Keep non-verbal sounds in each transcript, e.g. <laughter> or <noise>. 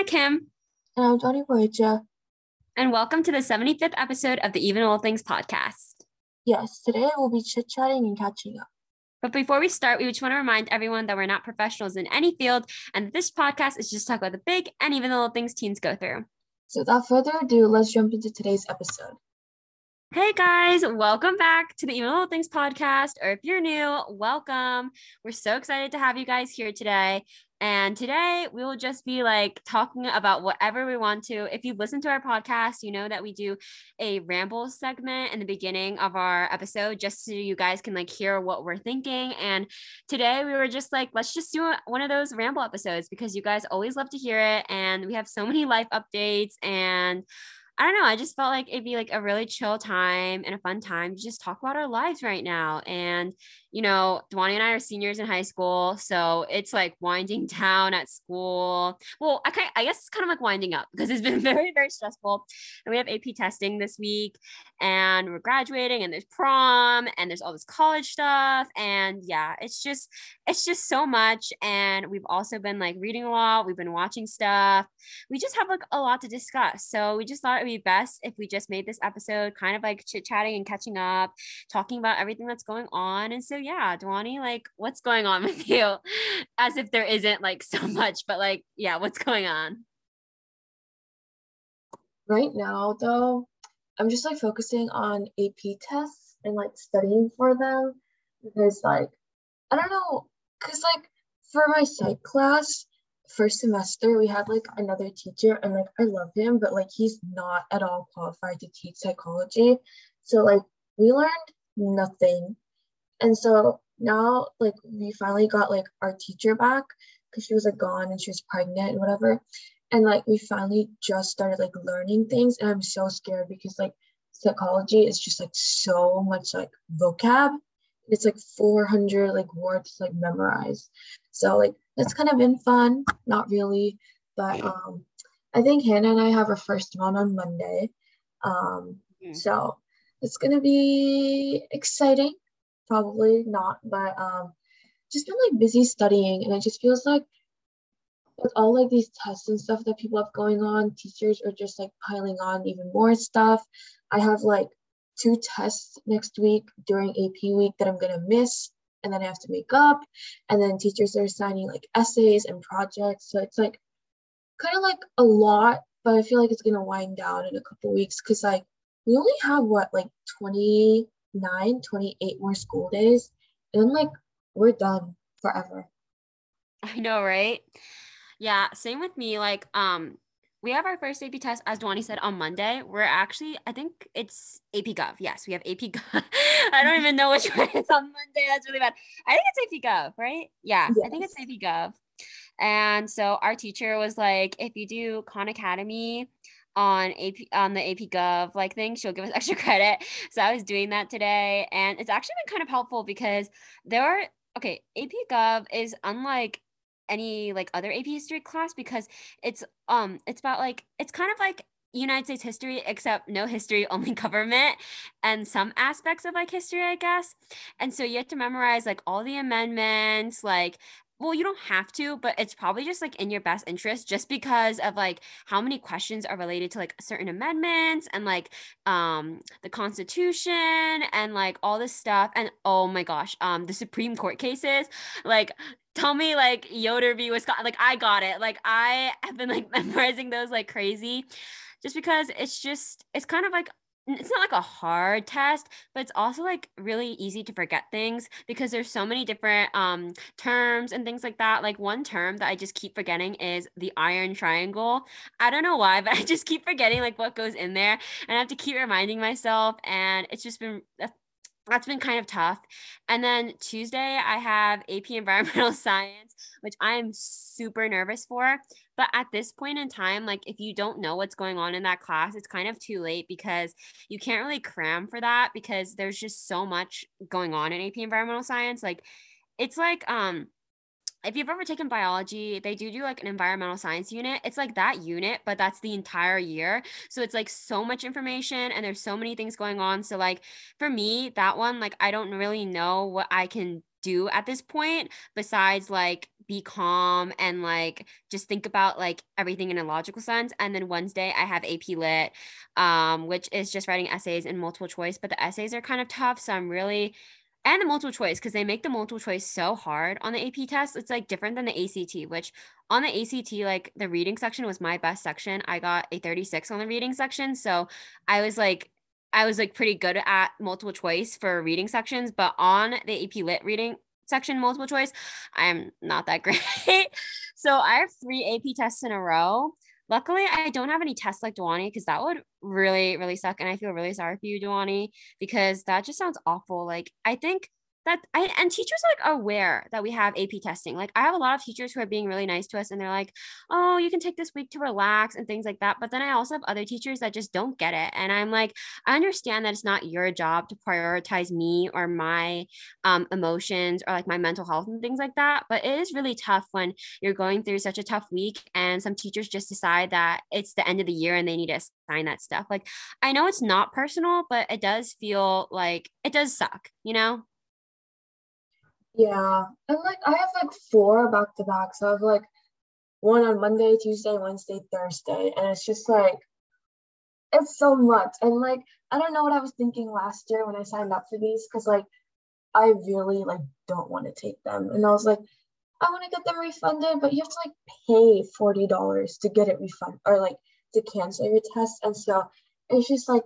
Hannah Kim. And I'm Johnny Boycha. And welcome to the 75th episode of the Even Little Things podcast. Yes, today we'll be chit chatting and catching up. But before we start, we just want to remind everyone that we're not professionals in any field and this podcast is just talk about the big and even the little things teens go through. So without further ado, let's jump into today's episode. Hey guys, welcome back to the Even Little Things podcast. Or if you're new, welcome. We're so excited to have you guys here today. And today we will just be like talking about whatever we want to. If you've listened to our podcast, you know that we do a ramble segment in the beginning of our episode just so you guys can like hear what we're thinking. And today we were just like, let's just do one of those ramble episodes because you guys always love to hear it. And we have so many life updates and I don't know. I just felt like it'd be like a really chill time and a fun time to just talk about our lives right now. And you know, Dwani and I are seniors in high school, so it's like winding <laughs> down at school. Well, I kind I guess it's kind of like winding up because it's been <laughs> very very stressful. And we have AP testing this week, and we're graduating, and there's prom, and there's all this college stuff, and yeah, it's just it's just so much. And we've also been like reading a lot. We've been watching stuff. We just have like a lot to discuss. So we just thought it'd be best if we just made this episode kind of like chit chatting and catching up, talking about everything that's going on. And so yeah, Dwani, like what's going on <laughs> with you? As if there isn't like so much, but like, yeah, what's going on? Right now, though, I'm just like focusing on AP tests and like studying for them because like I don't know, cause like for my psych class, first semester we had like another teacher and like I love him, but like he's not at all qualified to teach psychology. So like we learned nothing and so now, like, we finally got like our teacher back because she was like gone and she was pregnant and whatever. And like, we finally just started like learning things. And I'm so scared because like psychology is just like so much like vocab. It's like 400 like words like memorized. So like, that's kind of been fun. Not really, but um, I think Hannah and I have our first one on Monday. Um, mm-hmm. so it's gonna be exciting probably not, but um, just been like busy studying, and it just feels like with all like these tests and stuff that people have going on, teachers are just like piling on even more stuff. I have like two tests next week during AP week that I'm gonna miss, and then I have to make up, and then teachers are assigning like essays and projects, so it's like kind of like a lot, but I feel like it's gonna wind down in a couple weeks because like we only have what like 20 nine, 28 more school days. And then, like, we're done forever. I know, right? Yeah, same with me. Like, um, we have our first AP test, as Dwani said, on Monday. We're actually, I think it's AP Gov. Yes, we have AP Gov. <laughs> I don't even know which one is on Monday. That's really bad. I think it's AP Gov, right? Yeah, yes. I think it's AP Gov. And so our teacher was like, if you do Khan Academy, on AP on the AP Gov like thing. She'll give us <laughs> extra credit. So I was doing that today, and it's actually been kind of helpful because there are okay. AP Gov is unlike any like other AP history class because it's um it's about like it's kind of like United States history, except no history, <laughs> only government, and some aspects of like history, I guess. And so you have to memorize like all the amendments, like well you don't have to but it's probably just like in your best interest just because of like how many questions are related to like certain amendments and like um the constitution and like all this stuff and oh my gosh um the supreme court cases. Like tell me like yoder v. Wisconsin like i got it. Like i have been like <laughs> memorizing those like crazy just because it's just it's kind of like it's not like a hard test but it's also like really easy to forget things because there's so many different um terms and things like that. Like one term that i just keep forgetting is the iron triangle. I don't know why <laughs> but i just keep forgetting like what goes in there and i have to keep reminding myself and it's just been been kind of tough. And then Tuesday, I have AP Environmental <laughs> Science, which I'm super nervous for. But at this point in time, like if you don't know what's going on in that class, it's kind of too late because you can't really cram for that because there's just so much going on in AP Environmental Science. Like it's like, um, if you've ever taken biology, they do do like an environmental science unit. It's like that unit, but that's the entire year. So it's like so much information and there's so many things going on. So like for me, that one like I don't really know what I can do at this point besides like be calm and like just think about like everything in a logical sense. And then Wednesday I have AP Lit, um, which is just writing essays and multiple choice, but the essays are kind of tough. So I'm really and the multiple choice because they make the multiple choice so hard on the AP test. It's like different than the ACT, which on the ACT, like the reading section was my best section. I got a 36 on the reading section. So I was like, I was like pretty good at multiple choice for reading sections, but on the AP Lit reading section multiple choice, I'm not that <laughs> great. so I have three AP tests in a row. Luckily, I don't have any tests like Dwani because that would really, really suck. And I feel really sorry for you, Dwani, because that just sounds awful. Like, I think that I and teachers like aware that we have AP testing. Like I have a lot of teachers who are being really nice to us and they're like, "Oh, you can take this week to relax and things like that." But then I also have other teachers that just don't get it. And I'm like, I understand that it's not your job to prioritize me or my um, emotions or like my mental health and things like that, but it is really tough when you're going through such a tough week and some teachers just decide that it's the end of the year and they need to assign that stuff. Like I know it's not personal, but it does feel like it does suck, you know? Yeah. And like I have like four back to back. So I have like one on Monday, Tuesday, Wednesday, Thursday. And it's just like it's so much. And like I don't know what I was thinking last year when I signed up for these because like I really like don't want to take them. And I was like, I want to get them refunded, but you have to like pay forty dollars to get it refunded or like to cancel your test. And so it's just like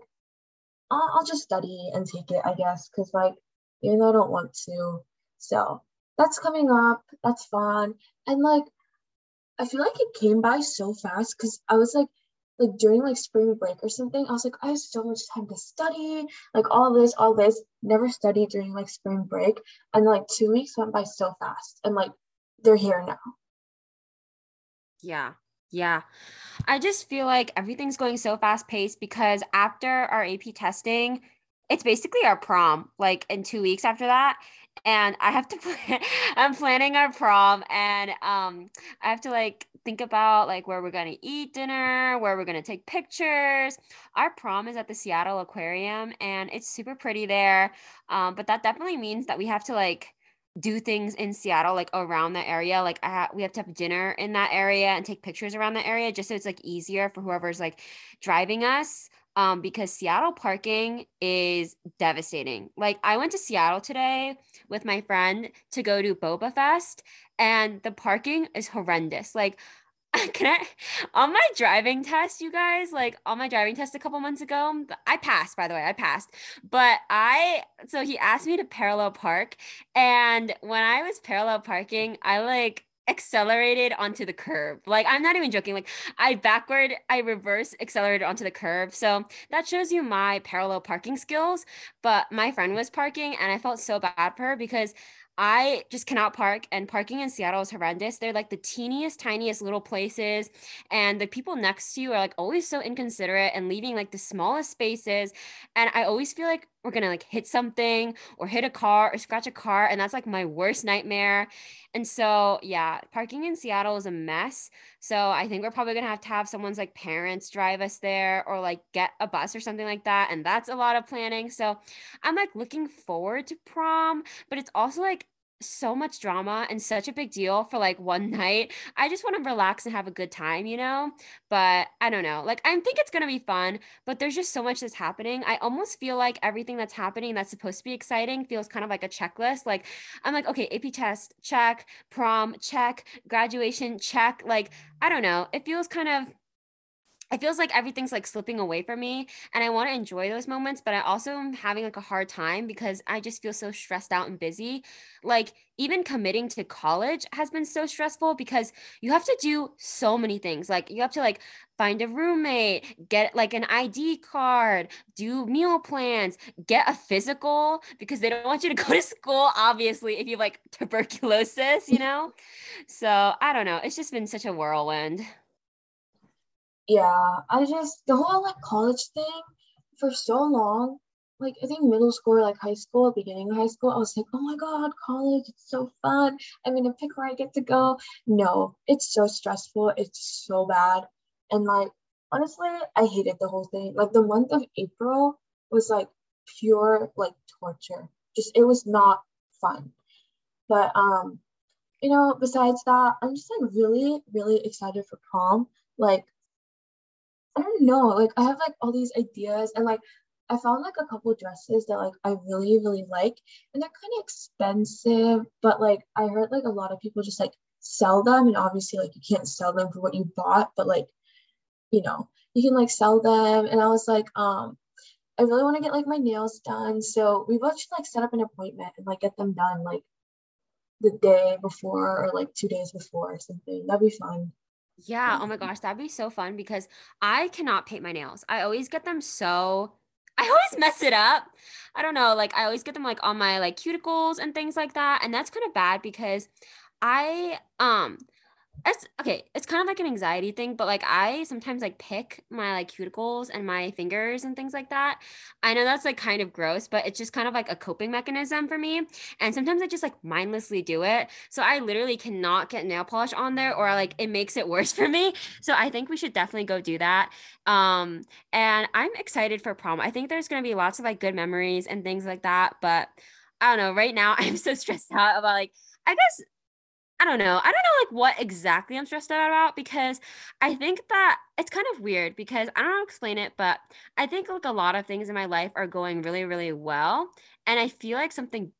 I'll, I'll just study and take it, I guess, because like even though I don't want to, so that's coming up. That's fun. And like, I feel like it came by so fast because I was like, like during like spring break or something, I was like, I have so much time to study, like all this, all this. Never studied during like spring break. And like two weeks went by so fast. And like they're here now. Yeah. Yeah. I just feel like everything's going so fast paced because after our AP testing, it's basically our prom, like in two weeks after that and I have to <laughs> plan, I'm planning our prom and um I have to like think about like where we're going to eat dinner, where we're going to take pictures. Our prom is at the Seattle Aquarium and it's super pretty there. Um but that definitely means that we have to like do things in Seattle, like around the area. Like I ha- we have to have dinner in that area and take pictures around the area just so it's like easier for whoever's like driving us um, because Seattle parking is devastating. Like I went to Seattle today with my friend to go to Boba Fest, and the parking is horrendous. Like, <laughs> can I on my driving test, you guys? Like on my driving test a couple months ago, I passed. By the way, I passed. But I so he asked me to parallel park, and when I was parallel parking, I like accelerated onto the curb. Like I'm not even joking. Like I backward, I reverse accelerated onto the curb. So that shows you my parallel parking skills. But my friend was parking and I felt so bad for her because I just cannot park, and parking in Seattle is horrendous. They're like the teeniest, tiniest little places, and the people next to you are like always so inconsiderate and leaving like the smallest spaces. And I always feel like we're gonna like hit something or hit a car or scratch a car, and that's like my worst nightmare. And so, yeah, parking in Seattle is a mess. So I think we're probably gonna have to have someone's like parents drive us there or like get a bus or something like that. And that's a lot of planning. So I'm like looking forward to prom, but it's also like so much drama and such a big deal for like one <laughs> night. I just want to relax and have a good time, you know? But I don't know. Like, I think it's going to be fun, but there's just so much that's happening. I almost feel like everything that's happening that's supposed to be exciting feels kind of like a checklist. Like, I'm like, okay, AP test, check, prom, check, graduation, check. Like, I don't know. It feels kind of it feels like everything's like slipping away from me and I want to enjoy those moments, but I also am having like a hard time because I just feel so stressed out and busy. Like even committing to college has been so stressful because you have to do so many things. Like you have to like find a roommate, get like an ID card, do meal plans, get a physical because they don't want you to <laughs> go to school obviously if you have like tuberculosis, you know? so, I don't know. It's just been such a whirlwind yeah, I just the whole like college thing for so long, like I think middle school like high school, beginning of high school, I was like, oh my god, college, it's so fun. I'm gonna pick where I get to go. No, it's so stressful. It's so bad. And like honestly, I hated the whole thing. Like the month of April was like pure like torture. Just it was not fun. But um you know, besides that, I'm just like really, really excited for prom. Like, I don't know, like I have like all these ideas and like I found like a couple dresses that like I really, really like and they're kind of expensive, but like I heard like a lot of people just like sell them and obviously like you can't sell them for what you bought, but like, you know, you can like sell them. And I was like, um, I really want to get like my nails done. So we both should like set up an appointment and like get them done like the day before or like two days before or something. That'd be fun. Yeah. Oh my gosh, that'd be so fun because I cannot paint my nails. I always get them so <laughs> I always mess it up. I don't know, like I always get them like on my like cuticles and things like that. And that's kind of bad because I um it's okay it's kind of like an anxiety thing but like i sometimes like pick my like cuticles and my fingers and things like that. I know that's like kind of gross but it's just kind of like a coping mechanism for me and sometimes i just like mindlessly do it so i literally cannot get nail polish on there or like it makes it <laughs> worse for me so i think we should definitely go do that um and i'm excited for prom. I think there's going to be lots of like good memories and things like that but i don't know right now <laughs> i'm so stressed out about like I guess I don't know. I don't know like what exactly I'm stressed out about because I think that it's kind of weird because I don't know how to explain it, but I think like a lot of things in my life are going really, really well. And I feel like something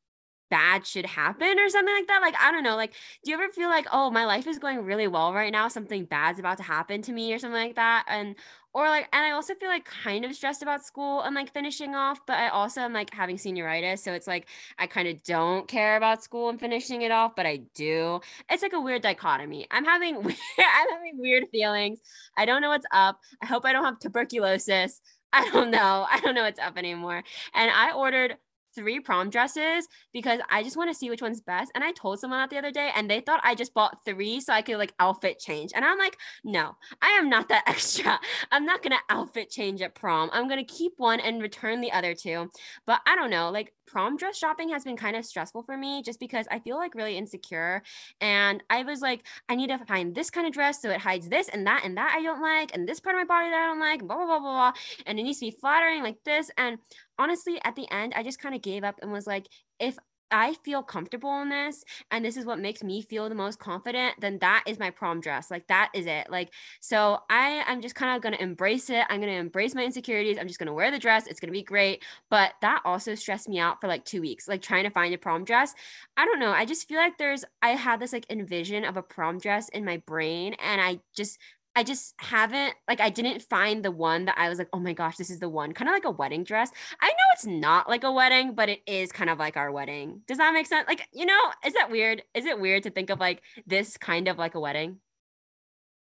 bad should happen or something like that. Like, I don't know. Like, do you ever feel like, oh, my life is going really well right now? Something bad's about to happen to me or something like that. And, or like, and I also feel like kind of stressed about school and like finishing off, but I also am like having senioritis. So it's like, I kind of don't care about school and finishing it off, but I do. It's like a weird dichotomy. I'm having, <laughs> I'm having weird feelings. I don't know what's up. I hope I don't have tuberculosis. I don't know. I don't know what's up anymore. And I ordered three prom dresses because I just want to see which one's best. And I told someone that the other day and they thought I just bought three so I could like outfit change. And I'm like, no, I am not that <laughs> extra. I'm not to outfit change at prom. I'm to keep one and return the other two. But I don't know, like prom dress shopping has been kind of stressful for me just because I feel like really insecure. And I was like, I need to find this kind of dress so it hides this and that and that I don't like, and this part of my body that I don't like, blah, blah, blah, blah, blah. And it needs to be flattering like this. And honestly, at the end, I just kind of gave up and was like, if I feel comfortable in this and this is what makes me feel the most confident, then that is my prom dress. Like that is it. Like so I I'm just kind of going to embrace it. I'm going to embrace my insecurities. I'm just going to wear the dress. It's going to be great. But that also stressed me out for like 2 weeks like trying to find a prom dress. I don't know. I just feel like there's I had this like envision of a prom dress in my brain and I just I just haven't like I didn't find the one that I was like, oh my gosh, this is the one. Kind of like a wedding dress. I know it's not like a wedding, but it is kind of like our wedding. Does that make sense? Like, you know, is that weird? Is it weird to think of like this kind of like a wedding?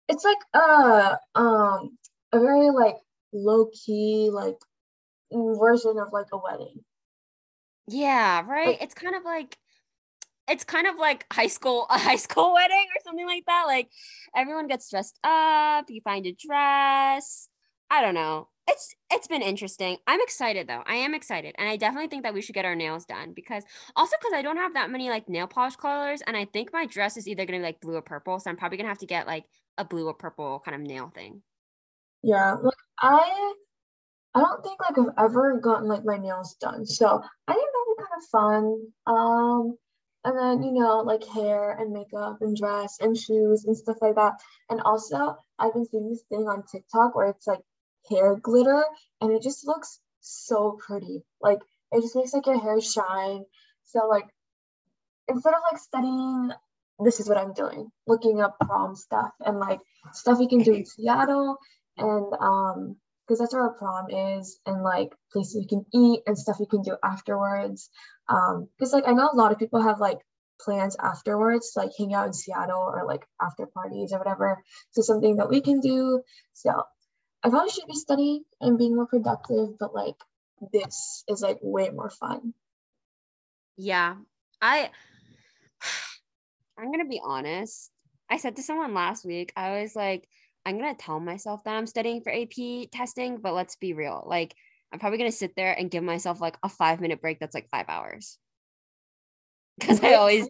It's like uh um a very like low key like version of like a wedding. Yeah, right. Like, it's kind of like it's kind of like <laughs> high school a high school <laughs> wedding or something like that like everyone gets dressed up you find a dress. I don't know. It's it's been interesting. I'm excited though. I am excited and i definitely think that we should get our nails done because also because i don't have that many like nail polish colors and i think my dress is either going to be like blue or purple so i'm probably going to have to get like a blue or purple kind of nail thing. Yeah like i i don't think like i've ever gotten like my nails done so i think that'd be kind of fun. Um and then you know like hair and makeup and dress and shoes and stuff like that. And also i've been seeing this thing on tiktok where it's like hair glitter and it just looks so pretty. Like it just makes like your hair shine. So like instead of like studying this is what i'm doing looking up prom stuff and like stuff you can do in seattle and um because that's where our prom is and like places you can eat and stuff you can do afterwards. Um because like i know a lot of people have like plans afterwards like hang out in seattle or like after parties or whatever. So something that we can do. So i probably should be studying and being more productive but like this is like way more fun. Yeah. I <sighs> i'm gonna be honest. I said to someone last week i was like I'm gonna tell myself that I'm studying for AP testing, but let's be real. Like I'm probably gonna sit there and give myself like a five minute break that's like five hours. <laughs> Cause I always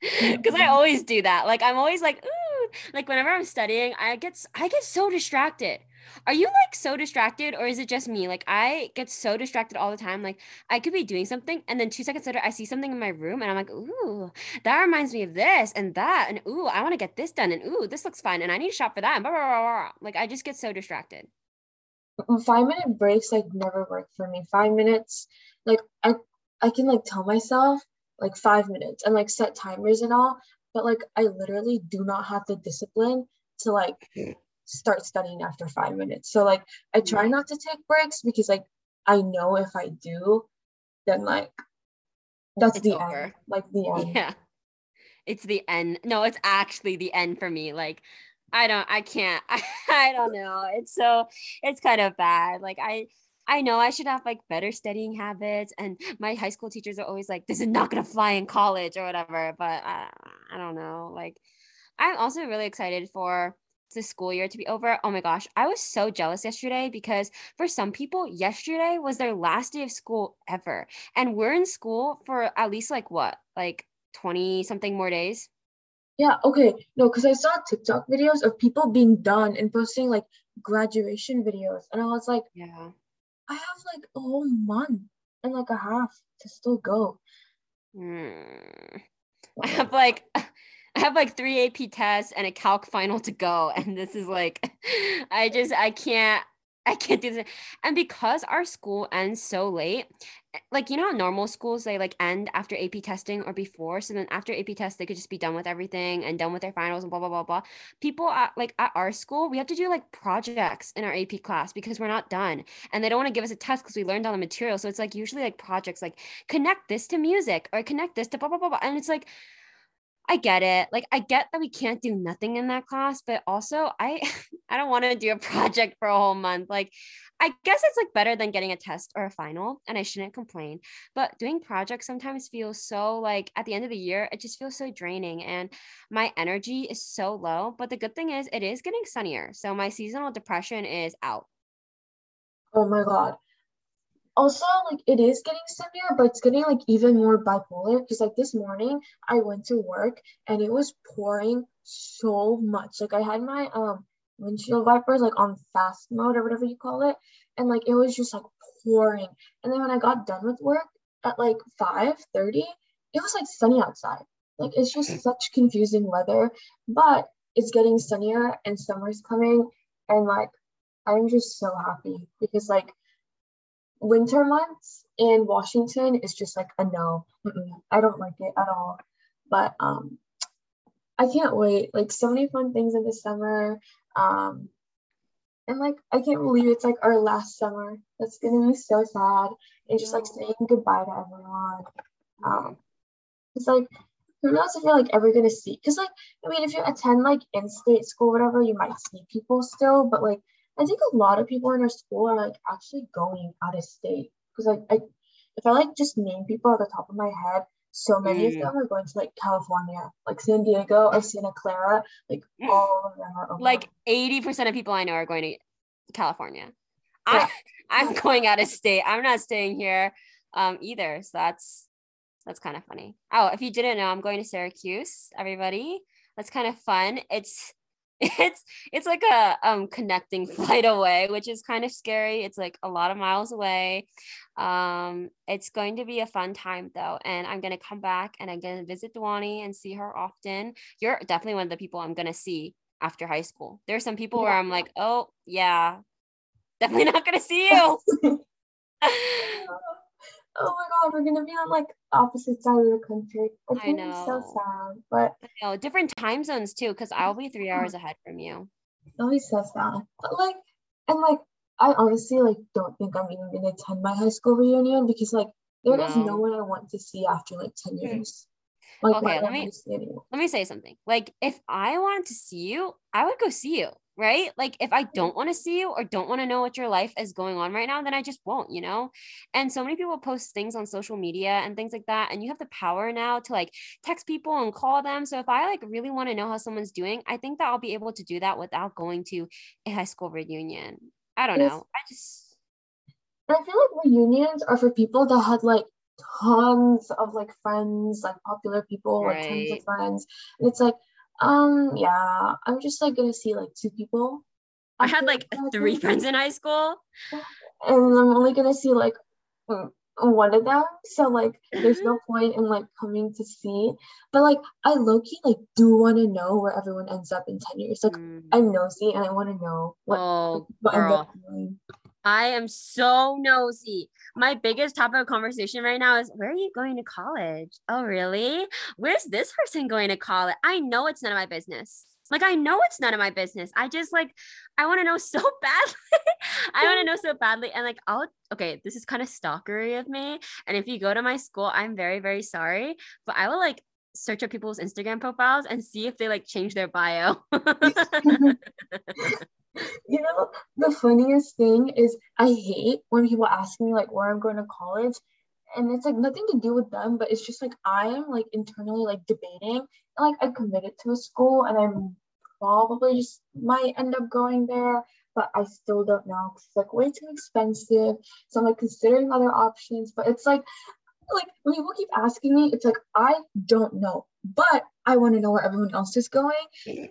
<laughs> because I always do that. Like I'm always like, ooh, like whenever I'm studying, I get I get so distracted. Are you like so distracted or is it just me? Like I get so distracted all the time. Like I could be doing something and then two seconds later I see something in my room and I'm like, ooh, that reminds me of this and that. And ooh, I want to get this done. And ooh, this looks fun. And I need to shop for that. And blah, blah, blah, blah. Like I just get so distracted. Mm, five minute breaks like never work for me. Five minutes, like I I can like tell myself like five minutes and like set timers and all, but like I literally do not have the discipline to like mm. Start studying after five minutes. So like I try mm-hmm. not to take breaks because like I know if I do, then like that's It's the over. end. Like the end. Yeah. It's the end. No, it's actually the end for me. Like I don't I can't. I, <laughs> I don't know. It's so it's kind of bad. Like I I know I should have like better studying habits and my high school teachers are always like this is not going to fly in college or whatever, but I, I don't know. Like I'm also really excited for the school year to be over. Oh my gosh, I was so jealous yesterday because for some people, yesterday was their last day of school ever. And we're in school for at least like what, like 20 something more days? Yeah, okay. No, because I saw TikTok videos of people being done and posting like graduation videos. And I was like, Yeah. I have like a whole month and like a half to still go. Hmm. <laughs> I have like I have like three AP tests and a calc final to go. <laughs> And this is like <laughs> I just I can't I can't do this. And because our school ends so late, eh, like you know, normal schools they like end after AP testing or before. So then after AP test, they could just be done with everything and done with their finals and blah blah blah blah. People at like at our school, we have to do like projects in our AP class because we're not done, and they don't want to give us a test because we learned all the material. So it's like usually like projects like connect this to music or connect this to blah blah blah blah, and it's like I get it. Like I get that we can't do nothing in that class, but also I <laughs> I don't want to do a <laughs> project for a whole month. Like I guess it's like better than getting a test or a final and I shouldn't complain. But doing projects sometimes feels so like at the end of the year it just feels so draining and my energy is so low, but the good thing is it is getting sunnier. So my seasonal depression is out. Oh my God. Also, like it is getting sunnier, but it's getting like even more bipolar because like this morning I went to work and it was pouring so much. Like I had my um windshield wipers like on fast mode or whatever you call it, and like it was just like pouring. And then when I got done with work at like 5:30, it was like sunny outside. Like it's just <laughs> such confusing weather, but it's getting sunnier and summer's coming and like I'm just so happy because like winter months in Washington is just like a no. I don't like it at all. But um, I can't wait. Like so many fun things in the summer. Um, and like I can't believe it's like our last summer. That's gonna be so sad. And just like saying goodbye to everyone. Um, it's like who knows if you're like ever gonna see? Because like I mean, if you attend like in-state school, whatever, you might see people still. But like I think a lot of people in our school are like actually going out of state. Because like I, if I like just name people at the top of my head, so many Mm. of them are going to like California, like San Diego or Santa Clara. Like Mm. all of them are over. like 80% of people I know are going to California. Yeah. I, <laughs> I'm going out of state. I'm not staying here um, either. So that's that's kind of funny. Oh, if you didn't know, I'm going to Syracuse, everybody. That's kind of fun. It's <laughs> it's it's like a um connecting <laughs> flight away, which is kind of scary. It's like a lot of miles away. Um, it's going to be a fun time though, and I'm gonna come back and I'm gonna visit Dwani and see her often. You're definitely one of the people I'm gonna see after high school. there's some people where I'm like, oh yeah, definitely not gonna see <laughs> you. Oh my god, we're gonna be on like opposite side of the country. It's I be so sad, but no, different time zones too, because I'll be three hours ahead from you. it'll be so sad. But like, and like, I honestly like don't think I'm even gonna attend my high school reunion because like there is No. no one I want to see after like ten hmm. years. Like, Okay, let me- I see anyone? Let me say something. Like, if I wanted to see you, I would go see you, right? Like, if I mm-hmm. don't want to see you or don't want to know what your life is going on right now, then I just won't, you know? And so many people post things on social media and things like that. And you have the power now to like text people and call them. So if I like really want to know how someone's doing, I think that I'll be able to do that without going to a high school reunion. I don't know. I just, I feel like reunions are for people that had like tons of like friends, like popular people, like tons of friends. And it's like, um, yeah, I'm just like gonna see like two people I had like three friends in high school. And I'm only gonna see like one of them. So like there's no point in like coming to see. But like I low-key like do want to know where everyone ends up in 10 years. Like mm. I'm nosy and I want to know what, oh, what girl. I am so nosy. My biggest topic of conversation right now is where are you going to college? Oh, really? Where's this person going to college? I know it's none of my business. Like I know it's none of my business. I just like I want to know so <laughs> badly. I want to know so badly. And like I'll okay, this is kind of stalkery of me. And if you go to my school, I'm very, very sorry. But I will like search up people's Instagram profiles and see if they like change their bio. <laughs> <laughs> you know, the funniest thing is I hate when people ask me like where I'm going to college and it's like nothing to do with them, but it's just like I am like internally like debating and like I committed to a school and I'm probably just might end up going there, but I still don't know because it's like way too expensive. So I'm like considering other options, but it's like like when people keep asking me, it's like I don't know, but I want to know where everyone else is going.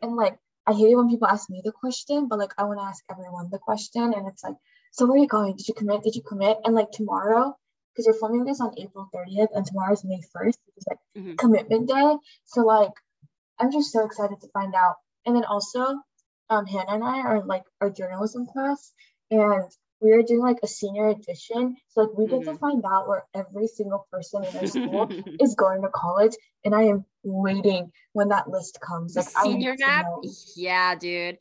And like I hate it when people ask me the question, but like I want to ask everyone the question. And it's like, so where are you going? Did you commit? Did you commit? And like tomorrow, because we're filming this on April 30th and tomorrow's May 1st, which is like mm-hmm. commitment day. So like I'm just so excited to find out. And then also, um, Hannah and I are like our journalism class, and we are doing like a senior edition. So like we get mm-hmm. to find out where every single person in our school <laughs> is going to college. And I am waiting when that list comes. Like senior map? Yeah, dude.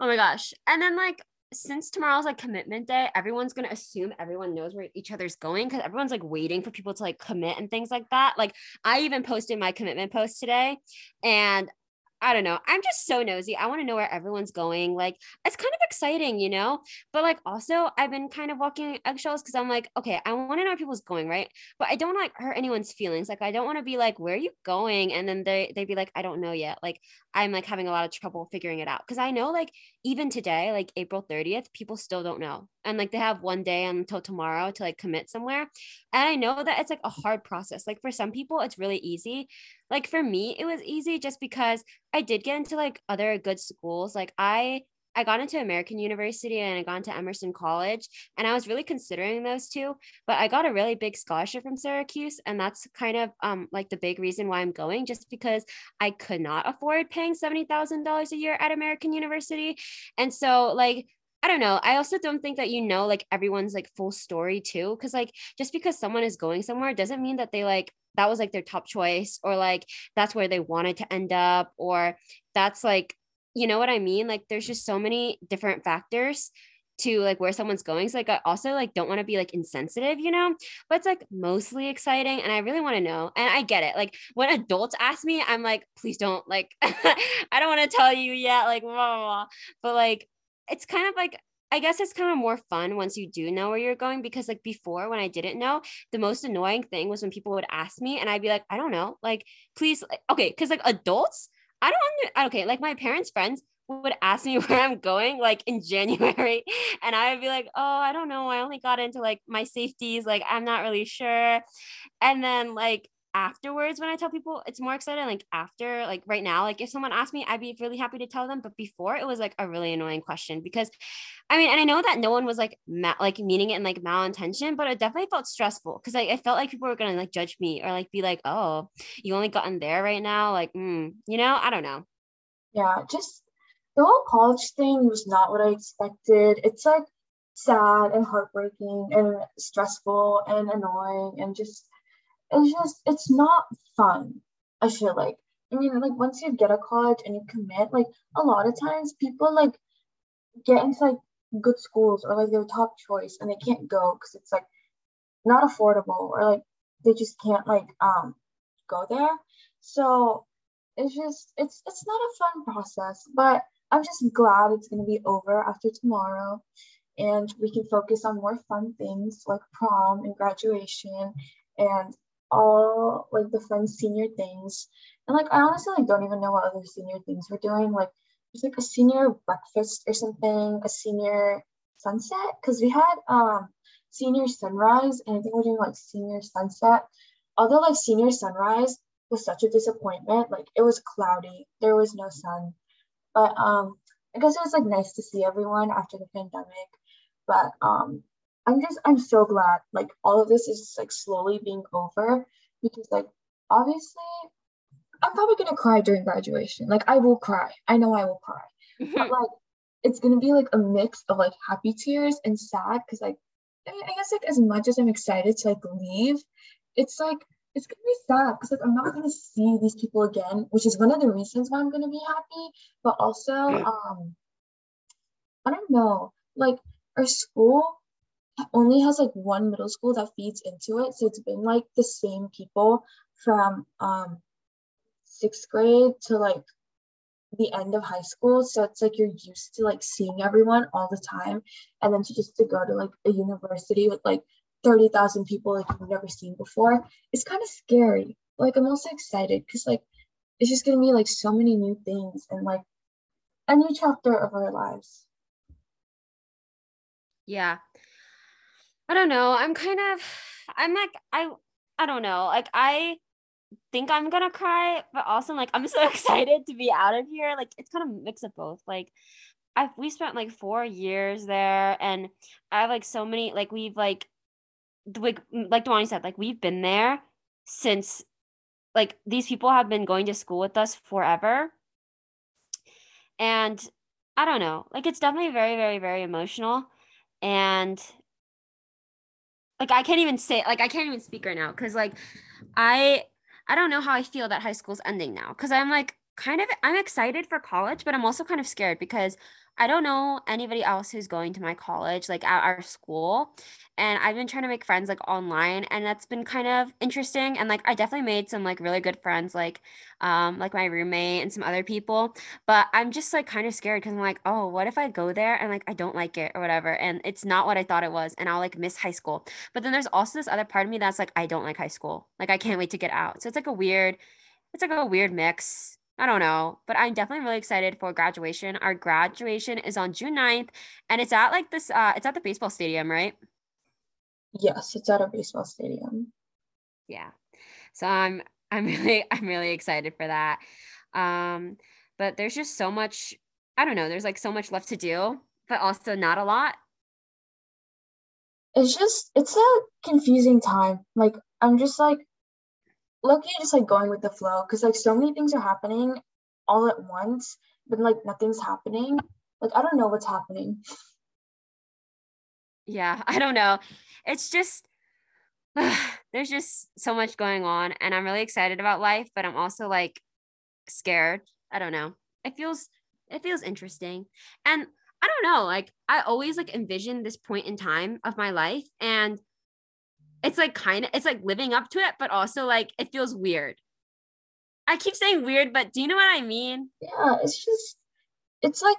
Oh my gosh. And then like since tomorrow's like commitment day, everyone's gonna assume everyone knows where each other's going because everyone's like waiting for people to like commit and things like that. Like I even posted my commitment post today and I don't know. I'm just so nosy. I want to know where everyone's going. Like, it's kind of exciting, you know? But like, also, I've been kind of walking eggshells because I'm like, okay, I want to know where people's going, right? But I don't like hurt anyone's feelings. Like, I don't want to be like, where are you going? And then they they'd be like, I don't know yet. Like, I'm like having a lot of trouble figuring it out because I know like even today, like April 30th, people still don't know. And like they have one day until tomorrow to like commit somewhere. And I know that it's like a hard process. Like for some people, it's really easy. Like for me, it was easy just because I did get into like other good schools. Like I I got into American University and I got into Emerson College, and I was really considering those two. But I got a really big scholarship from Syracuse, and that's kind of um, like the big reason why I'm going, just because I could not afford paying seventy thousand dollars a year at American University, and so like I don't know. I also don't think that you know like everyone's like full story too. Cause like just because someone is going somewhere doesn't mean that they like that was like their top choice or like that's where they wanted to end up or that's like you know what I mean? Like there's just so many different factors to like where someone's going. So like I also like don't want to be like insensitive, you know, but it's like mostly exciting and I really want to know. And I get it. Like when adults ask me, I'm like, please don't like <laughs> I don't want to tell you yet, like blah, blah, blah. but like it's kind of like I guess it's kind of more fun once you do know where you're going because like before when I didn't know, the most annoying thing was when people would ask me and I'd be like, I don't know, like please, okay, because like adults, I don't under, okay, like my parents' friends would ask me <laughs> where I'm going like in January <laughs> and I would be like, "Oh, I don't know. I only got into like my safeties, like I'm not really sure." And then like afterwards when I tell people it's more exciting like after like right now like if someone asked me I'd be really happy to tell them but before it was like a really annoying question because I mean and I know that no one was like ma- like meaning it in like malintention but it definitely felt stressful because like, I felt like people were gonna like judge me or like be like oh you only gotten there right now like mm, you know? I don't know. Yeah just the whole college thing was not what I expected. It's like sad and heartbreaking and stressful and annoying and just it's just it's not fun i feel like. I mean like once you get a college and you commit like a lot of times people like get into like good schools or like their top choice and they can't go because it's like not affordable or like they just can't like um go there. So it's just it's it's not a fun process but i'm just glad it's going to be over after tomorrow and we can focus on more fun things like prom and graduation and all like the fun senior things. And like I honestly like don't even know what other senior things we're doing. Like there's like a senior breakfast or something, a senior sunset. Cause we had um senior sunrise and I think we're doing like senior sunset. Although like senior sunrise was such a disappointment. Like it was cloudy, there was no sun. But um I guess it was like nice to see everyone after the pandemic, but um, I'm just I'm so glad like all of this is like slowly being over because like obviously I'm probably gonna cry during graduation. Like I will cry. I know I will cry. but <laughs> like it's gonna be like a mix of like happy tears and sad because like I, mean, I guess like as much as I'm excited to like leave, it's like it's gonna be sad because like I'm not gonna see these people again, which is one of the reasons why I'm gonna be happy. But also, um, I don't know, like our school only has like one middle school that feeds into it, so it's been like the same people from um sixth grade to like the end of high school. So it's like you're used to like seeing everyone all the time. And then to just to go to like a university with like 30,000 people like you've never seen before it's kind of scary. Like i'm also excited because like it's just gonna be like so many new things and like a new chapter of our lives. Yeah i don't know. I'm kind of i'm like i i don't know. Like i think I'm gonna cry, but also like I'm <laughs> so excited to be out of here. Like it's kind of mix of both. Like I've we spent like four years there, and I have like so many like we've like like like Dwani said like we've been there since like these people have been going to school with us forever, and I don't know. Like it's definitely very very very emotional, and like I can't even say like I can't even speak right now because like I I don't know how I feel that high school's ending now because I'm like kind of I'm excited for college, but I'm also kind of scared because I don't know anybody else who's going to my college, like at our school. And I've been trying to make friends like online and that's been kind of interesting. And like I definitely made some like really good friends, like um, like my roommate and some other people. But I'm just like kind of scared because I'm like, oh, what if I go there and like I don't like it or whatever? And it's not what I thought it was, and I'll like miss high school. But then there's also this other part of me that's like, I don't like high school. Like I can't wait to get out. So it's like a weird, it's like a weird mix I don't know, but I'm definitely really excited for graduation. Our graduation is on June 9th and it's at like this uh it's at the baseball stadium, right? Yes, it's at a baseball stadium. Yeah. So I'm I'm <laughs> really I'm really excited for that. Um but there's just so much I don't know, there's like so much left to do, but also not a lot. It's just it's a confusing time. Like I'm just like lucky just like going with the flow because like so many things are happening all at once, but like nothing's happening. Like I don't know what's happening. Yeah, <laughs> I don't know. It's just <sighs> there's just so much going on and I'm really excited about life, but I'm also like scared. I don't know. It feels it feels interesting. And I don't know, like I always like envision this point in time of my life and it's like kind of it's like living up to it, but also like it feels weird. I keep saying weird, but do you know what I mean? Yeah, it's just it's like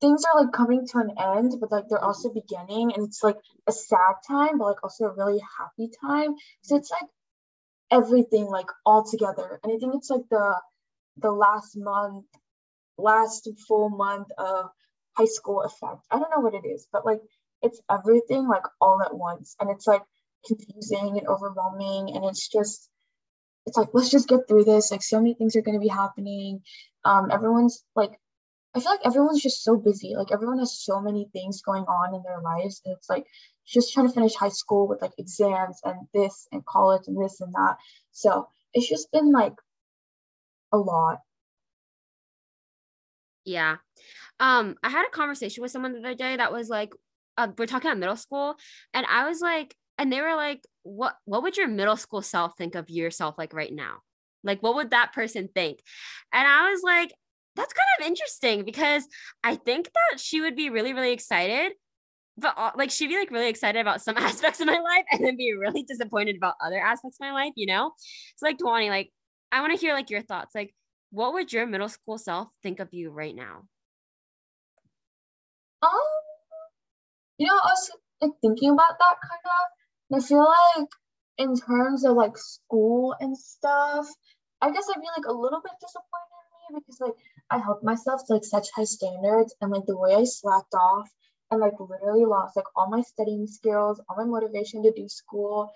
things are like coming to an end, but like they're also beginning, and it's like a sad time, but like also a really happy time. So it's like everything like all together. And I think it's like the the last month, last full month of high school effect. I don't know what it is, but like it's everything like all at once and it's like confusing and overwhelming and it's just it's like let's just get through this like so many things are going to be happening. Um everyone's like i feel like everyone's just so busy like everyone has so many things going on in their lives and it's like just trying to finish high school with like exams and this and college and this and that. So it's just been like a lot. Yeah. Um i had a conversation with someone the other day that was like uh, we're talking about middle school, and I was like, and they were like, what what would your middle school self think of yourself like right now? Like, what would that person think? And I was like, that's kind of interesting because I think that she would be really, really excited but like she'd be like really excited about some <laughs> aspects of my life and then be really disappointed about other aspects of my life, you know? So like Dwani, like I want to hear like your thoughts. Like, what would your middle school self think of you right now? Um, you know, I was like thinking about that kind of. And I feel like in terms of like school and stuff, I guess I'd be like a little bit disappointed in me because like I held myself to like such high standards and like the way I slacked off and like literally lost like all my studying skills, all my motivation to do school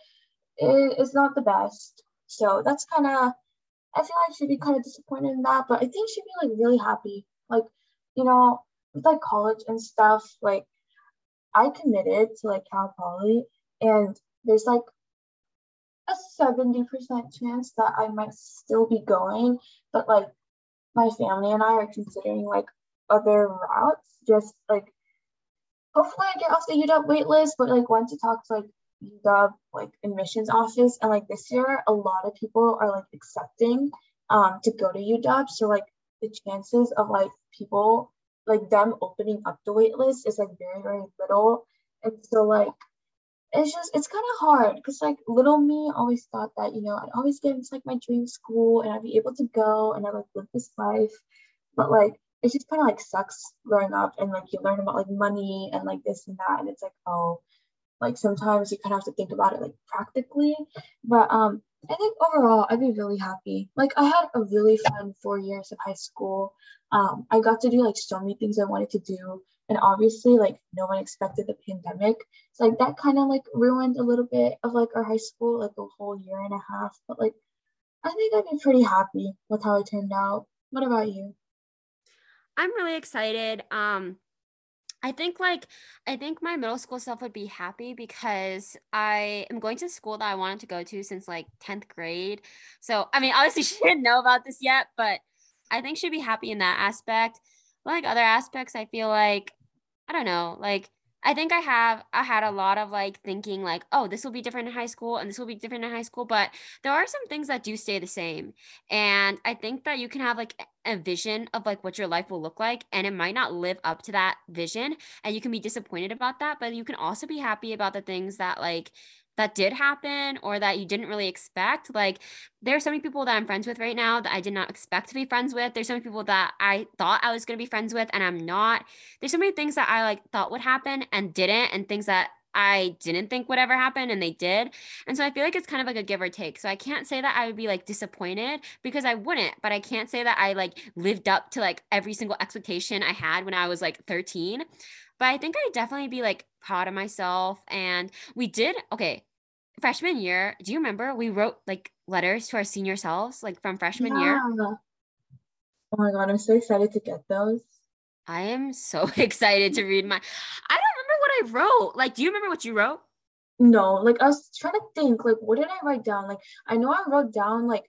it is not the best. So that's kind of I feel like she'd be kind of disappointed in that, but I think she'd be like really happy. Like you know, with like college and stuff, like I committed to like Cal Poly and there's like a 70% chance that I might still be going, but like my family and I are considering like other routes, just like hopefully I get off the UW waitlist, but like went to talk to like UW like admissions office and like this year a lot of people are like accepting um to go to UW. So like the chances of like people like them opening up the waitlist is like very, very little. And so like it's just it's kind of hard because like little me always thought that you know I'd always get into like my dream school and I'd be able to go and I like live this life, but like it just kind of like sucks growing up and like you learn about like money and like this and that and it's like oh like sometimes you kind of have to think about it like practically but um I think overall I'd be really happy. Like I had a really fun four years of high school. Um, I got to do like so many things I wanted to do. And obviously like no one expected the pandemic. So like that kind of like ruined a little bit of like our high school, like a whole year and a half. But like I think I'd be pretty happy with how it turned out. What about you? I'm really excited. Um I think like I think my middle school self would be happy because I am going to school that I wanted to go to since like 10th grade. So I mean obviously <laughs> she didn't know about this yet, but I think she'd be happy in that aspect. Like other aspects, I feel like I don't know, like I think I have I had a lot of like thinking like, oh, this will be different in high school and this will be different in high school, but there are some things that do stay the same. And I think that you can have like a vision of like what your life will look like and it might not live up to that vision and you can be disappointed about that, but you can also be happy about the things that like that did happen or that you didn't really expect. Like there are so many people that I'm friends with right now that I did not expect to be friends with. There's so many people that I thought I was going to be friends with and I'm not. There's so many things that I like thought would happen and didn't and things that I didn't think would ever happen and they did. And so I feel like it's kind of like a give or take. So I can't say that I would be like disappointed because I wouldn't, but I can't say that I like lived up to like every single expectation I had when I was like 13. But I think I'd definitely be like proud of myself. And we did, okay, freshman year, do you remember we wrote like letters to our senior selves, like from freshman yeah. year? Oh my God, I'm so excited to get those. I am so <laughs> excited to read my. I don't remember what I wrote. Like, do you remember what you wrote? No, like I was trying to think, like, what did I write down? Like, I know I wrote down, like,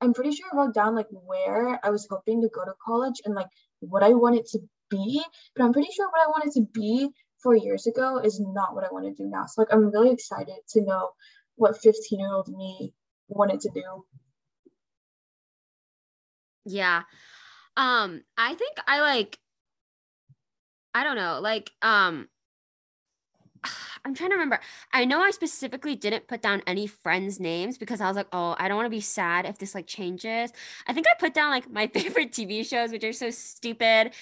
I'm pretty sure I wrote down, like, where I was hoping to go to college and, like, what I wanted to be, but I'm pretty sure what I wanted to be four years ago is not what I want to do now. So like I'm really excited to know what 15 year old me wanted to do. Yeah. Um, I think I like I don't know, like um <sighs> I'm trying to remember. I know I specifically didn't put down any friends' names because I was like, oh, I don't want to be sad if this like changes. I think I put down like my <laughs> favorite TV shows, which are so stupid.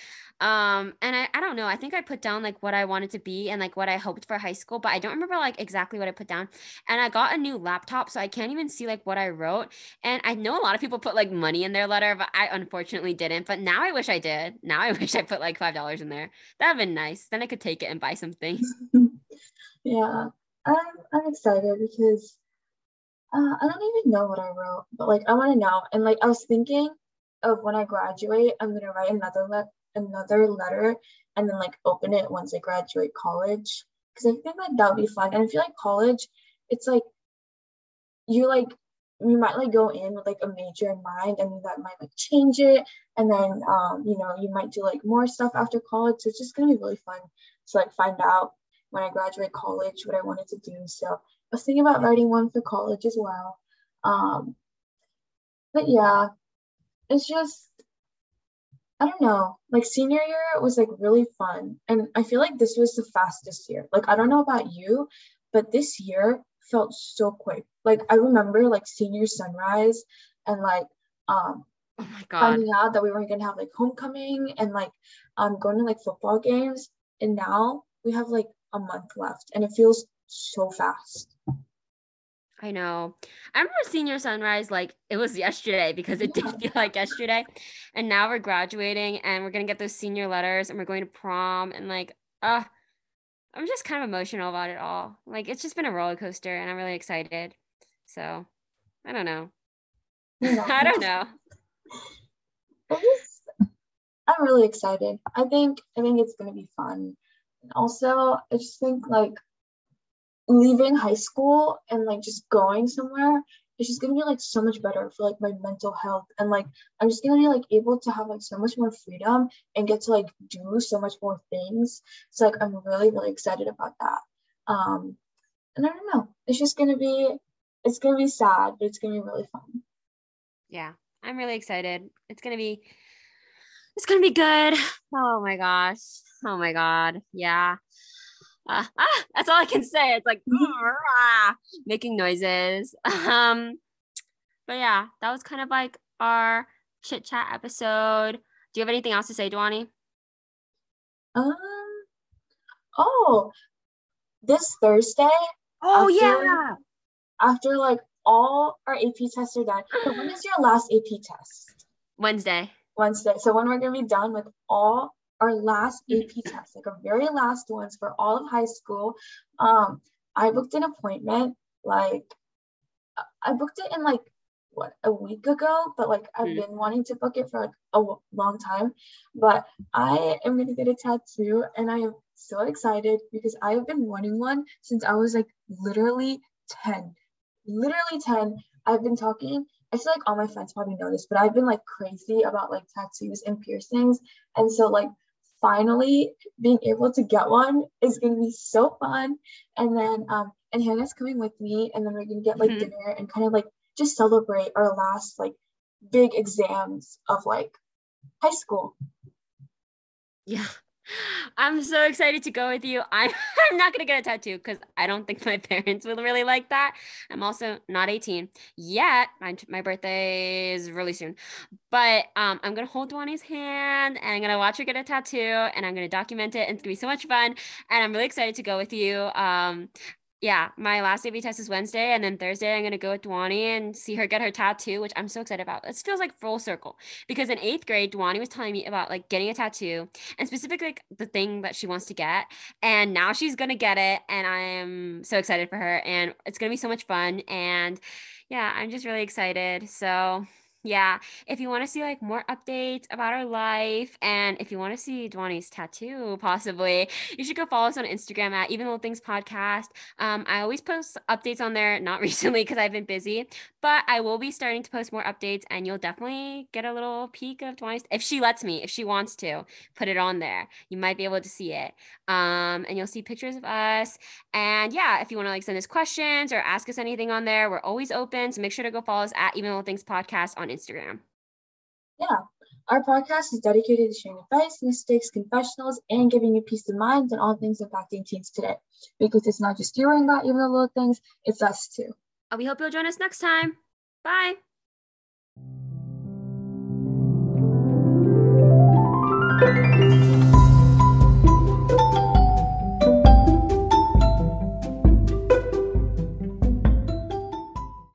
Um, and I, I don't know. I think I put down like what I wanted to be and like what I hoped for high school, but I don't remember like exactly what I put down. And I got a new laptop, so I can't even see like what I wrote. And I know a lot of people put like money in their letter, but I unfortunately didn't. But now I wish I did. Now I <laughs> wish I put like five dollars in there. That'd been nice. Then I could take it and buy something. <laughs> yeah. I'm I'm excited because uh, I don't even know what I wrote, but like I want to know. And like I was thinking of when I graduate, I'm gonna write another le- another letter and then like open it once I graduate college. Cause I think like that would be fun. And I feel like college, it's like you like you might like go in with like a major in mind and that might like change it. And then um, you know, you might do like more stuff after college. So it's just gonna be really fun to like find out when I graduate college what I wanted to do. So I was thinking about writing one for college as well. Um, but yeah, it's just I don't know, like senior year was like really fun. And I feel like this was the fastest year. Like, I don't know about you, but this year felt so quick. Like, I remember like senior sunrise and like, um, oh my God. finding out that we weren't gonna have like homecoming and like um going to like football games. And now we have like a month left and it feels so fast. I know. I remember senior sunrise like it was yesterday because it did feel like yesterday. And now we're graduating and we're gonna get those senior letters and we're going to prom and like uh I'm just kind of emotional about it all. Like it's just been a roller coaster and I'm really excited. So I don't know. <laughs> I don't know. I'm really excited. I think I think it's gonna be fun. And also, I just think like leaving high school and like just going somewhere it's just gonna be like so much better for like my mental health and like I'm just gonna be like able to have like so much more freedom and get to like do so much more things. So like I'm really really excited about that. Um, and I don't know, it's just gonna be it's gonna be sad, but it's gonna be really fun. Yeah, I'm really excited. It's gonna be it's gonna be good. Oh my gosh. Oh my god. Yeah. Ah, <laughs> that's all I can say. It's like ah, making noises. <laughs> Um, but yeah, that was kind of like our chit chat episode. Do you have anything else to say, Dwani? Um. Oh, this Thursday. Oh after, yeah. After like all our AP tests are done. So when is your last AP test? Wednesday. Wednesday. So when we're gonna be done with all our last AP test, like our very last ones for all of high school. Um, I booked an appointment like I booked it in like what a week ago, but like I've mm. been wanting to book it for like a long time. But I am gonna get a tattoo, and I am so excited because I have been wanting one since I was like literally 10. Literally 10. I've been talking I feel like all my friends probably know this, but I've been like crazy about like tattoos and piercings. And so like finally being able to get one is going to be so fun. And then, um, and Hannah's coming with me, and then we're going to get like mm-hmm. dinner and kind of like just celebrate our last like big exams of like high school. Yeah. I'm so excited to go with you. <laughs> I'm I'm not gonna get a tattoo because I don't think my <laughs> parents will really like that. I'm also not 18 yet. My, my birthday is really soon, but um, I'm gonna hold Dwani's hand and I'm gonna watch her get a tattoo and I'm gonna document it and it's gonna be so much fun. And I'm really excited to go with you. Um, yeah, my last AP test is Wednesday, and then Thursday I'm gonna go with Dwani and see her get her tattoo, which I'm so excited about. This feels like full circle because in eighth grade, Dwani was telling me about like getting a tattoo and specifically like, the thing that she wants to get, and now she's gonna get it, and I'm so excited for her, and it's gonna be so much fun, and yeah, I'm just really excited. So yeah. If you want to see like more updates about our life and if you want to see Dwani's tattoo, possibly, you should go follow us on Instagram at Even Little Things Podcast. Um, I always post updates on there, not <laughs> recently because I've been busy, but I will be starting to post more updates and you'll definitely get a little peek of Dwani's if she lets me, if she wants to put it on there. You might be able to see it. Um, and you'll see pictures of us. And yeah, if you want to like send us questions or ask us anything on there, we're always open. So make sure to go follow us at Even Little Things Podcast on Instagram. Yeah. Our podcast is dedicated to sharing advice, mistakes, confessionals, and giving you peace of mind on all things impacting teens today. Because it's not just you worrying about even the little things, it's us too. Uh, we hope you'll join us next time. Bye.